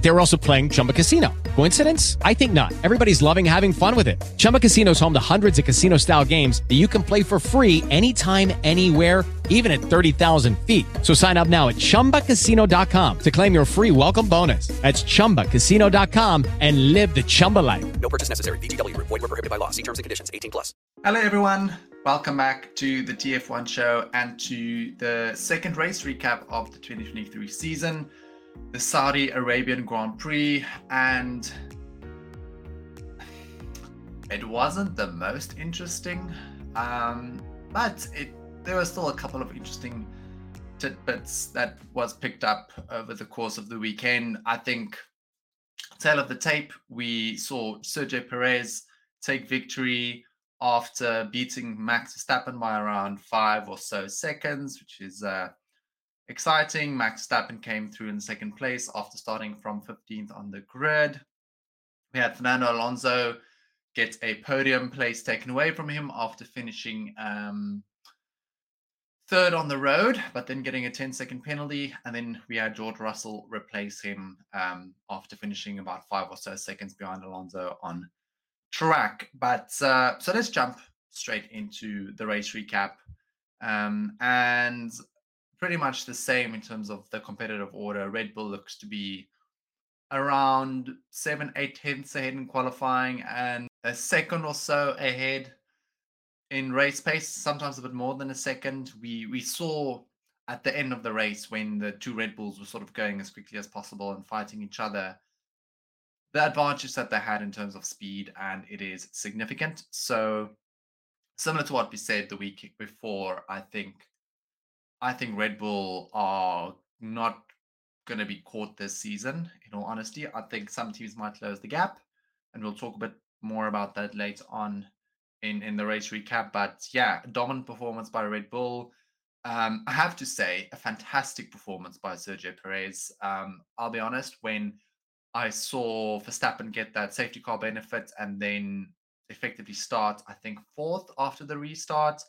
They were also playing Chumba Casino. Coincidence? I think not. Everybody's loving having fun with it. Chumba Casino is home to hundreds of casino style games that you can play for free anytime, anywhere, even at 30,000 feet. So sign up now at chumbacasino.com to claim your free welcome bonus. That's chumbacasino.com and live the Chumba life. No purchase necessary. VGW Group. Void were prohibited by law. See terms and conditions. 18 plus. Hello, everyone. Welcome back to the TF1 show and to the second race recap of the 2023 season, the Saudi Arabian Grand Prix. And it wasn't the most interesting, um, but it there were still a couple of interesting tidbits that was picked up over the course of the weekend. I think, tail of the tape, we saw Sergio Perez take victory after beating Max Verstappen by around five or so seconds, which is uh, exciting. Max Verstappen came through in second place after starting from 15th on the grid. We had Fernando Alonso get a podium place taken away from him after finishing um, third on the road, but then getting a 10 second penalty. And then we had George Russell replace him um, after finishing about five or so seconds behind Alonso on track. But uh, so let's jump straight into the race recap. Um, and pretty much the same in terms of the competitive order. Red Bull looks to be around seven, eight tenths ahead in qualifying and a second or so ahead in race pace, sometimes a bit more than a second. We we saw at the end of the race when the two Red Bulls were sort of going as quickly as possible and fighting each other, the advantage that they had in terms of speed, and it is significant. So similar to what we said the week before, I think I think Red Bull are not going to be caught this season. In all honesty, I think some teams might close the gap, and we'll talk a bit more about that later on in in the race recap. But yeah, dominant performance by Red Bull. Um, I have to say, a fantastic performance by Sergio Perez. Um, I'll be honest, when I saw Verstappen get that safety car benefit and then effectively start, I think fourth after the restart,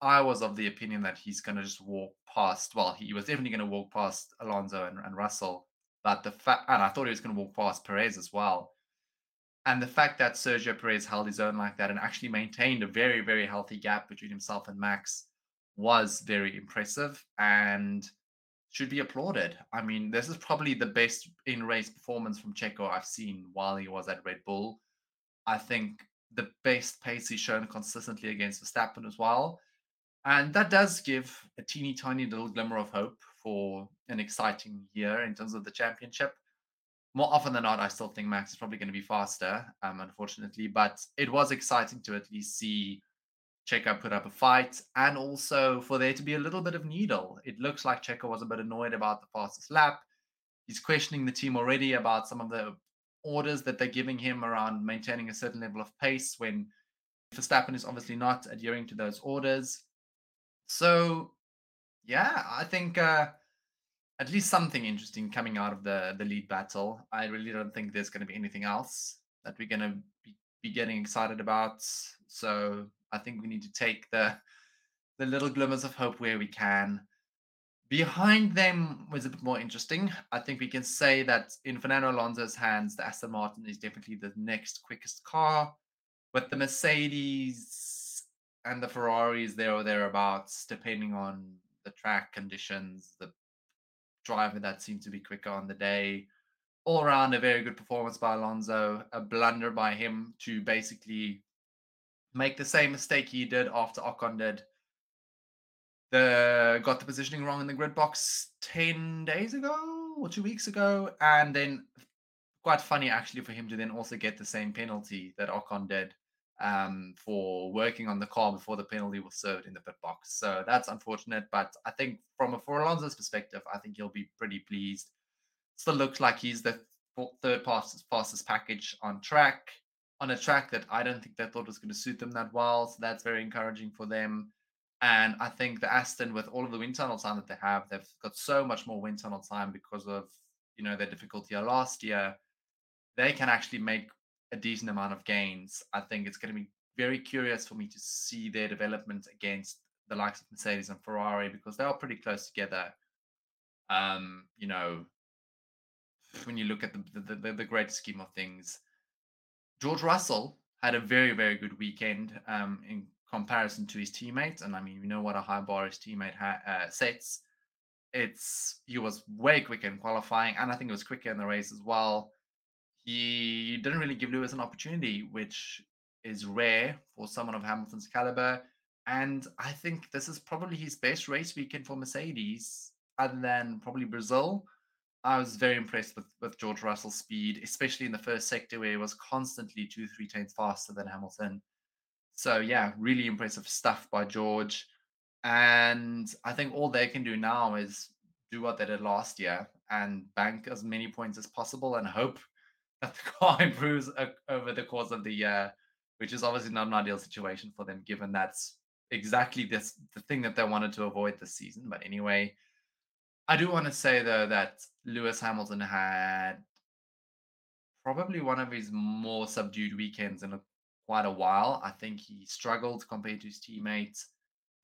I was of the opinion that he's going to just walk past. Well, he was definitely going to walk past Alonso and, and Russell, but the fact, and I thought he was going to walk past Perez as well. And the fact that Sergio Perez held his own like that and actually maintained a very, very healthy gap between himself and Max was very impressive and should be applauded. I mean, this is probably the best in race performance from Checo I've seen while he was at Red Bull. I think the best pace he's shown consistently against Verstappen as well. And that does give a teeny tiny little glimmer of hope for an exciting year in terms of the championship more often than not, I still think Max is probably going to be faster, um, unfortunately. But it was exciting to at least see Checo put up a fight and also for there to be a little bit of needle. It looks like Checo was a bit annoyed about the fastest lap. He's questioning the team already about some of the orders that they're giving him around maintaining a certain level of pace when Verstappen is obviously not adhering to those orders. So, yeah, I think uh, at least something interesting coming out of the the lead battle. I really don't think there's going to be anything else that we're going to be, be getting excited about. So I think we need to take the the little glimmers of hope where we can. Behind them was a bit more interesting. I think we can say that in Fernando Alonso's hands, the Aston Martin is definitely the next quickest car. But the Mercedes and the Ferraris there or thereabouts, depending on the track conditions, the driver that seemed to be quicker on the day. All around, a very good performance by Alonso, a blunder by him to basically make the same mistake he did after Ocon did. The got the positioning wrong in the grid box 10 days ago or two weeks ago. And then quite funny actually for him to then also get the same penalty that Ocon did um, for working on the car before the penalty was served in the pit box. So that's unfortunate, but I think from a, for Alonso's perspective, I think he'll be pretty pleased. Still looks like he's the third fastest, fastest package on track, on a track that I don't think they thought was going to suit them that well. So that's very encouraging for them. And I think the Aston, with all of the wind tunnel time that they have, they've got so much more wind tunnel time because of you know their difficulty last year. They can actually make a decent amount of gains. I think it's going to be very curious for me to see their development against the likes of Mercedes and Ferrari because they are pretty close together. Um, you know, when you look at the the, the, the great scheme of things, George Russell had a very very good weekend um, in comparison to his teammates, and I mean, you know what a high bar his teammate ha- uh, sets. It's he was way quicker in qualifying, and I think it was quicker in the race as well. He didn't really give Lewis an opportunity, which is rare for someone of Hamilton's caliber. And I think this is probably his best race weekend for Mercedes, other than probably Brazil. I was very impressed with, with George Russell's speed, especially in the first sector where he was constantly two, three tenths faster than Hamilton. So, yeah, really impressive stuff by George. And I think all they can do now is do what they did last year and bank as many points as possible and hope that the car improves over the course of the year, which is obviously not an ideal situation for them, given that's exactly this the thing that they wanted to avoid this season. But anyway, I do want to say though that Lewis Hamilton had probably one of his more subdued weekends in a, quite a while. I think he struggled compared to his teammates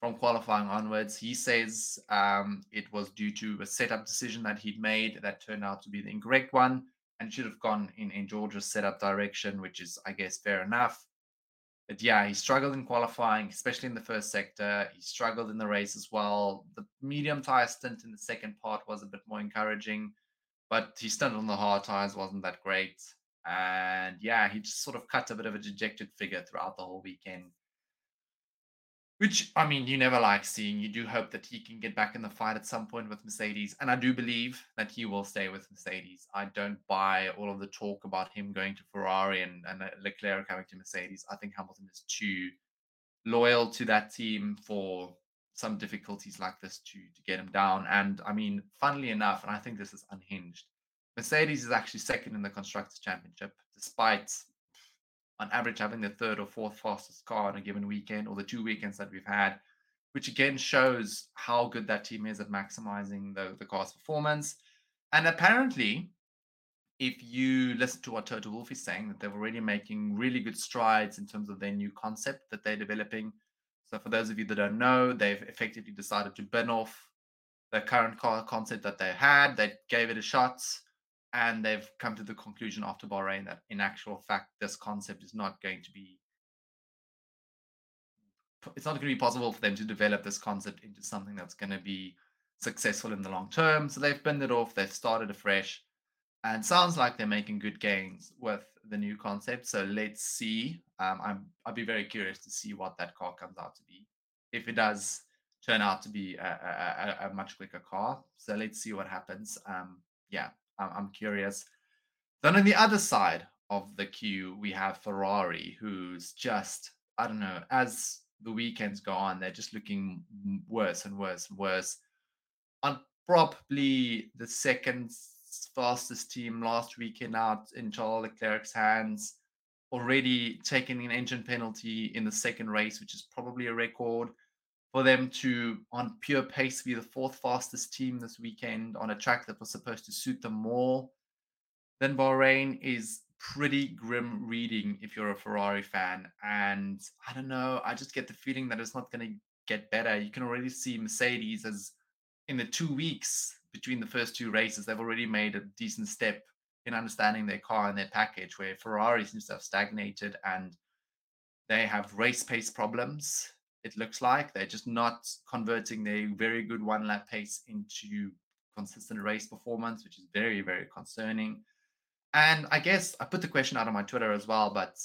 from qualifying onwards. He says um, it was due to a setup decision that he'd made that turned out to be the incorrect one and should have gone in, in George's setup direction, which is, I guess, fair enough. But yeah, he struggled in qualifying, especially in the first sector. He struggled in the race as well. The medium tire stint in the second part was a bit more encouraging, but his stint on the hard tires wasn't that great. And yeah, he just sort of cut a bit of a dejected figure throughout the whole weekend. Which I mean, you never like seeing. You do hope that he can get back in the fight at some point with Mercedes, and I do believe that he will stay with Mercedes. I don't buy all of the talk about him going to Ferrari and, and uh, Leclerc coming to Mercedes. I think Hamilton is too loyal to that team for some difficulties like this to to get him down. And I mean, funnily enough, and I think this is unhinged. Mercedes is actually second in the constructors championship, despite on average having the third or fourth fastest car on a given weekend or the two weekends that we've had, which again shows how good that team is at maximizing the, the car's performance. And apparently, if you listen to what Toto Wolff is saying, that they're already making really good strides in terms of their new concept that they're developing. So, for those of you that don't know, they've effectively decided to bin off the current car concept that they had. They gave it a shot and they've come to the conclusion after Bahrain that in actual fact this concept is not going to be it's not going to be possible for them to develop this concept into something that's going to be successful in the long term. So they've binned it off, they've started afresh, and sounds like they're making good gains with the new concept. So let's see. Um, I'm I'd be very curious to see what that car comes out to be. If it does turn out to be a, a, a much quicker car, so let's see what happens. Um, yeah, I'm curious. Then on the other side of the queue, we have Ferrari, who's just, I don't know, as the weekends go on, they're just looking worse and worse and worse. On probably the second fastest team last weekend out in Charles Leclerc's hands, already taking an engine penalty in the second race, which is probably a record for them to, on pure pace, be the fourth fastest team this weekend on a track that was supposed to suit them more than Bahrain is pretty grim reading if you're a Ferrari fan. And I don't know, I just get the feeling that it's not going to get better. You can already see Mercedes as in the two weeks between the first two races, they've already made a decent step in understanding their car and their package, where Ferrari seems to have stagnated and they have race pace problems it looks like. They're just not converting their very good one lap pace into consistent race performance, which is very, very concerning. And I guess I put the question out on my Twitter as well, but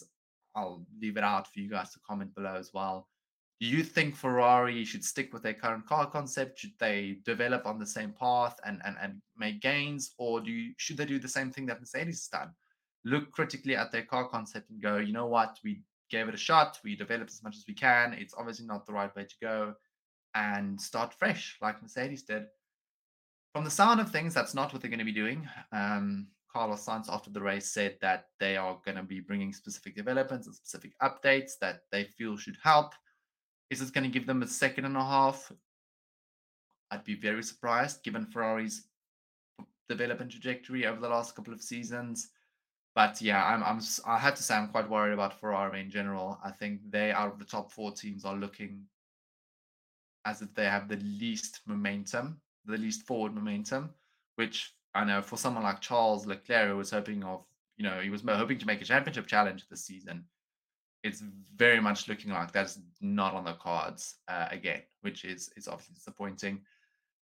I'll leave it out for you guys to comment below as well. Do you think Ferrari should stick with their current car concept? Should they develop on the same path and, and, and make gains? Or do you, should they do the same thing that Mercedes has done? Look critically at their car concept and go, you know what, we gave it a shot. We developed as much as we can. It's obviously not the right way to go and start fresh like Mercedes did. From the sound of things, that's not what they're going to be doing. Um, Carlos Sainz, after the race, said that they are going to be bringing specific developments and specific updates that they feel should help. Is this going to give them a second and a half? I'd be very surprised given Ferrari's development trajectory over the last couple of seasons. But yeah, I'm I'm I have to say I'm quite worried about Ferrari in general. I think they out of the top four teams are looking as if they have the least momentum, the least forward momentum, which I know for someone like Charles Leclerc who was hoping of, you know, he was hoping to make a championship challenge this season. It's very much looking like that's not on the cards uh, again, which is is obviously disappointing.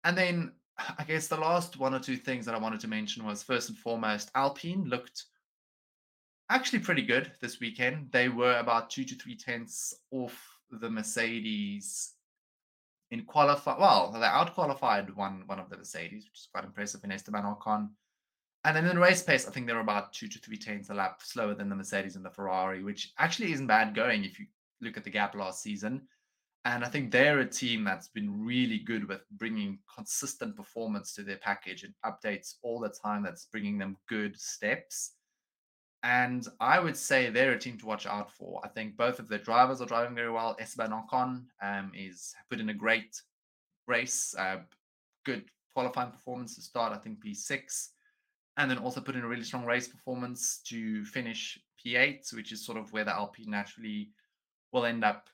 And then I guess the last one or two things that I wanted to mention was first and foremost, Alpine looked actually pretty good this weekend. They were about two to three tenths off the Mercedes in qualify. Well, they outqualified one one of the Mercedes, which is quite impressive in Esteban Ocon. And then in race pace, I think they're about two to three tenths a lap slower than the Mercedes and the Ferrari, which actually isn't bad going if you look at the gap last season. And I think they're a team that's been really good with bringing consistent performance to their package and updates all the time. That's bringing them good steps. And I would say they're a team to watch out for. I think both of their drivers are driving very well. Esteban Ocon um, is put in a great race, uh, good qualifying performance to start. I think P6, and then also put in a really strong race performance to finish P8, which is sort of where the LP naturally will end up,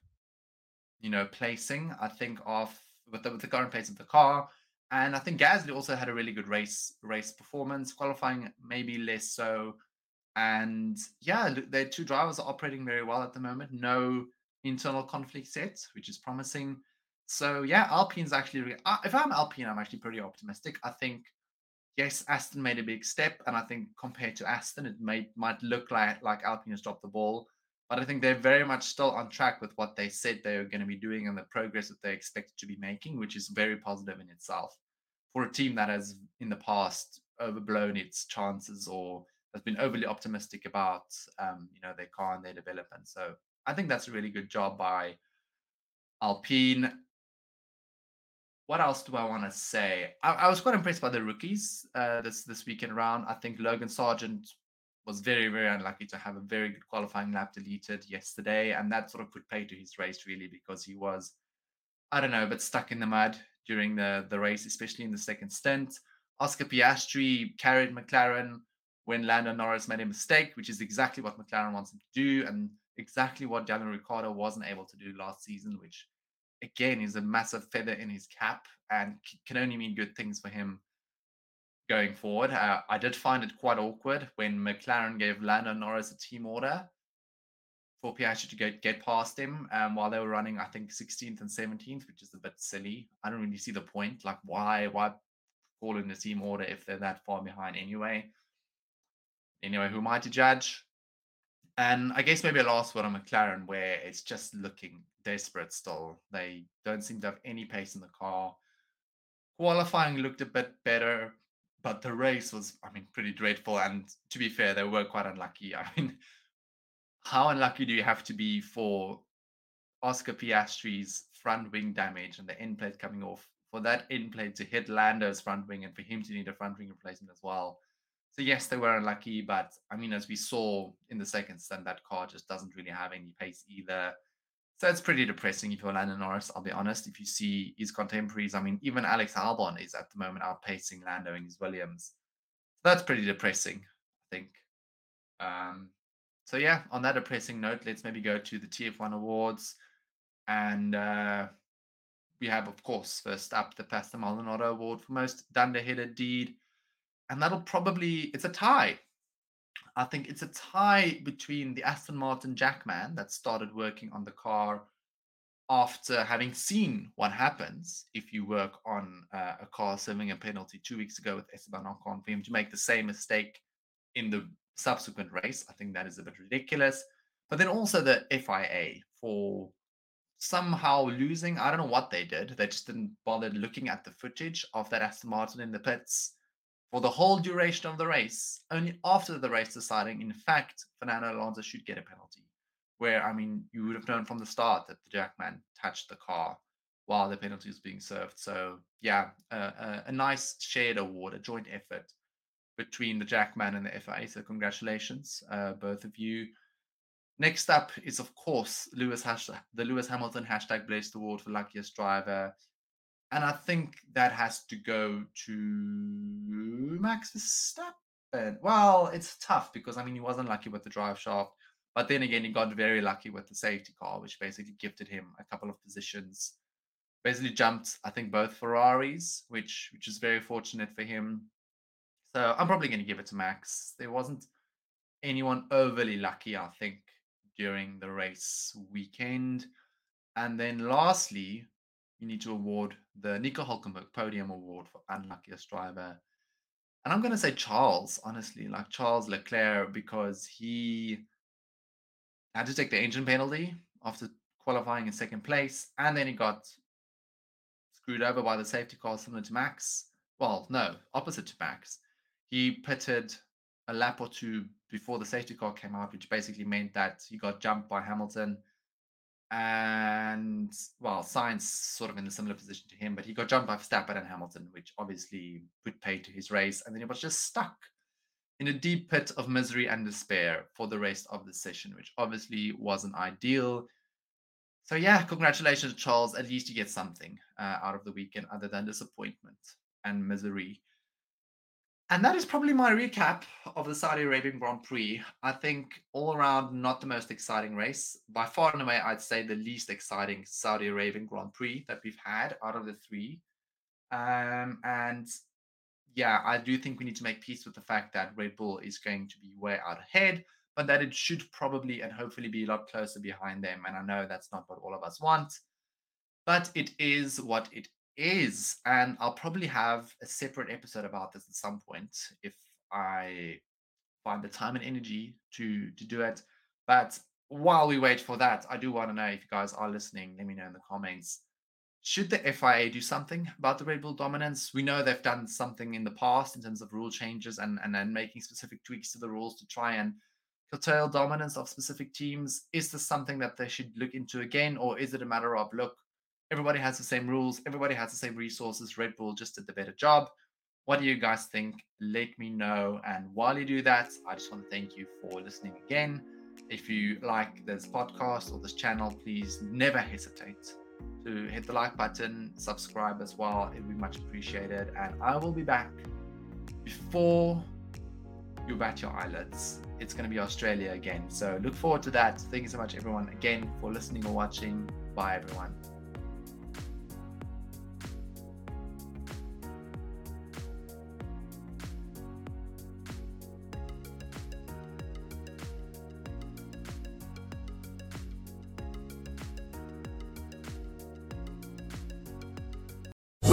you know, placing. I think off with the, with the current pace of the car. And I think Gasly also had a really good race race performance, qualifying maybe less so and yeah, their two drivers are operating very well at the moment. No internal conflict set, which is promising. So yeah, Alpine's actually. If I'm Alpine, I'm actually pretty optimistic. I think yes, Aston made a big step, and I think compared to Aston, it may might look like like Alpine has dropped the ball, but I think they're very much still on track with what they said they were going to be doing and the progress that they expected to be making, which is very positive in itself for a team that has in the past overblown its chances or has been overly optimistic about um, you know their car and their development. So I think that's a really good job by Alpine. What else do I want to say? I, I, was quite impressed by the rookies uh, this this weekend round. I think Logan Sargeant was very very unlucky to have a very good qualifying lap deleted yesterday, and that sort of put pay to his race really because he was I don't know, but stuck in the mud during the the race, especially in the second stint. Oscar Piastri carried McLaren when Lando Norris made a mistake, which is exactly what McLaren wants him to do, and exactly what Daniel Ricciardo wasn't able to do last season, which again is a massive feather in his cap and can only mean good things for him going forward. Uh, I did find it quite awkward when McLaren gave Lando Norris a team order for Piastri to get, get past him um, while they were running, I think 16th and 17th, which is a bit silly. I don't really see the point. Like, why why call in the team order if they're that far behind anyway? Anyway, who am I to judge? And I guess maybe a last one on McLaren, where it's just looking desperate still. They don't seem to have any pace in the car. Qualifying looked a bit better, but the race was, I mean, pretty dreadful. And to be fair, they were quite unlucky. I mean, how unlucky do you have to be for Oscar Piastri's front wing damage and the end plate coming off, for that end plate to hit Lando's front wing and for him to need a front wing replacement as well? So yes, they were unlucky, but I mean, as we saw in the second stint, that car just doesn't really have any pace either. So it's pretty depressing if you're Lando Norris, I'll be honest. If you see his contemporaries, I mean, even Alex Albon is at the moment outpacing Lando in his Williams. That's pretty depressing, I think. Um, so yeah, on that depressing note, let's maybe go to the TF1 awards. And uh, we have, of course, first up the Pastor Maldonado Award for most dunderheaded deed and that'll probably it's a tie. I think it's a tie between the Aston Martin Jackman that started working on the car after having seen what happens if you work on uh, a car serving a penalty two weeks ago with Esteban Ocon for him to make the same mistake in the subsequent race. I think that is a bit ridiculous. But then also the FIA for somehow losing. I don't know what they did. They just didn't bother looking at the footage of that Aston Martin in the pits for the whole duration of the race, only after the race deciding, in fact, Fernando Alonso should get a penalty. Where, I mean, you would have known from the start that the Jackman touched the car while the penalty was being served. So, yeah, uh, uh, a nice shared award, a joint effort between the Jackman and the FIA. So, congratulations, uh, both of you. Next up is, of course, Lewis hashtag, the Lewis Hamilton hashtag Blessed Award for luckiest driver. And I think that has to go to Max Verstappen. Well, it's tough because I mean he wasn't lucky with the drive shaft, but then again he got very lucky with the safety car, which basically gifted him a couple of positions. Basically jumped, I think, both Ferraris, which which is very fortunate for him. So I'm probably going to give it to Max. There wasn't anyone overly lucky, I think, during the race weekend. And then lastly, you need to award the Nico Hulkenberg Podium Award for unluckiest driver. And I'm going to say Charles, honestly, like Charles Leclerc, because he had to take the engine penalty after qualifying in second place. And then he got screwed over by the safety car, similar to Max. Well, no, opposite to Max. He pitted a lap or two before the safety car came out, which basically meant that he got jumped by Hamilton and well, Sainz sort of in a similar position to him, but he got jumped by Verstappen and Hamilton, which obviously put pay to his race, and then he was just stuck in a deep pit of misery and despair for the rest of the session, which obviously wasn't ideal. So yeah, congratulations, Charles. At least you get something uh, out of the weekend other than disappointment and misery. And that is probably my recap of the Saudi Arabian Grand Prix. I think all around, not the most exciting race. By far and away, I'd say the least exciting Saudi Arabian Grand Prix that we've had out of the three. Um, and yeah, I do think we need to make peace with the fact that Red Bull is going to be way out ahead, but that it should probably and hopefully be a lot closer behind them. And I know that's not what all of us want, but it is what it is, and I'll probably have a separate episode about this at some point if I find the time and energy to to do it. But while we wait for that, I do want to know if you guys are listening. Let me know in the comments. Should the FIA do something about the Red Bull dominance? We know they've done something in the past in terms of rule changes and and then making specific tweaks to the rules to try and curtail dominance of specific teams. Is this something that they should look into again, or is it a matter of look? Everybody has the same rules. Everybody has the same resources. Red Bull just did the better job. What do you guys think? Let me know. And while you do that, I just want to thank you for listening again. If you like this podcast or this channel, please never hesitate to hit the like button, subscribe as well. It would be much appreciated. And I will be back before you bat your eyelids. It's going to be Australia again. So look forward to that. Thank you so much, everyone, again for listening or watching. Bye, everyone.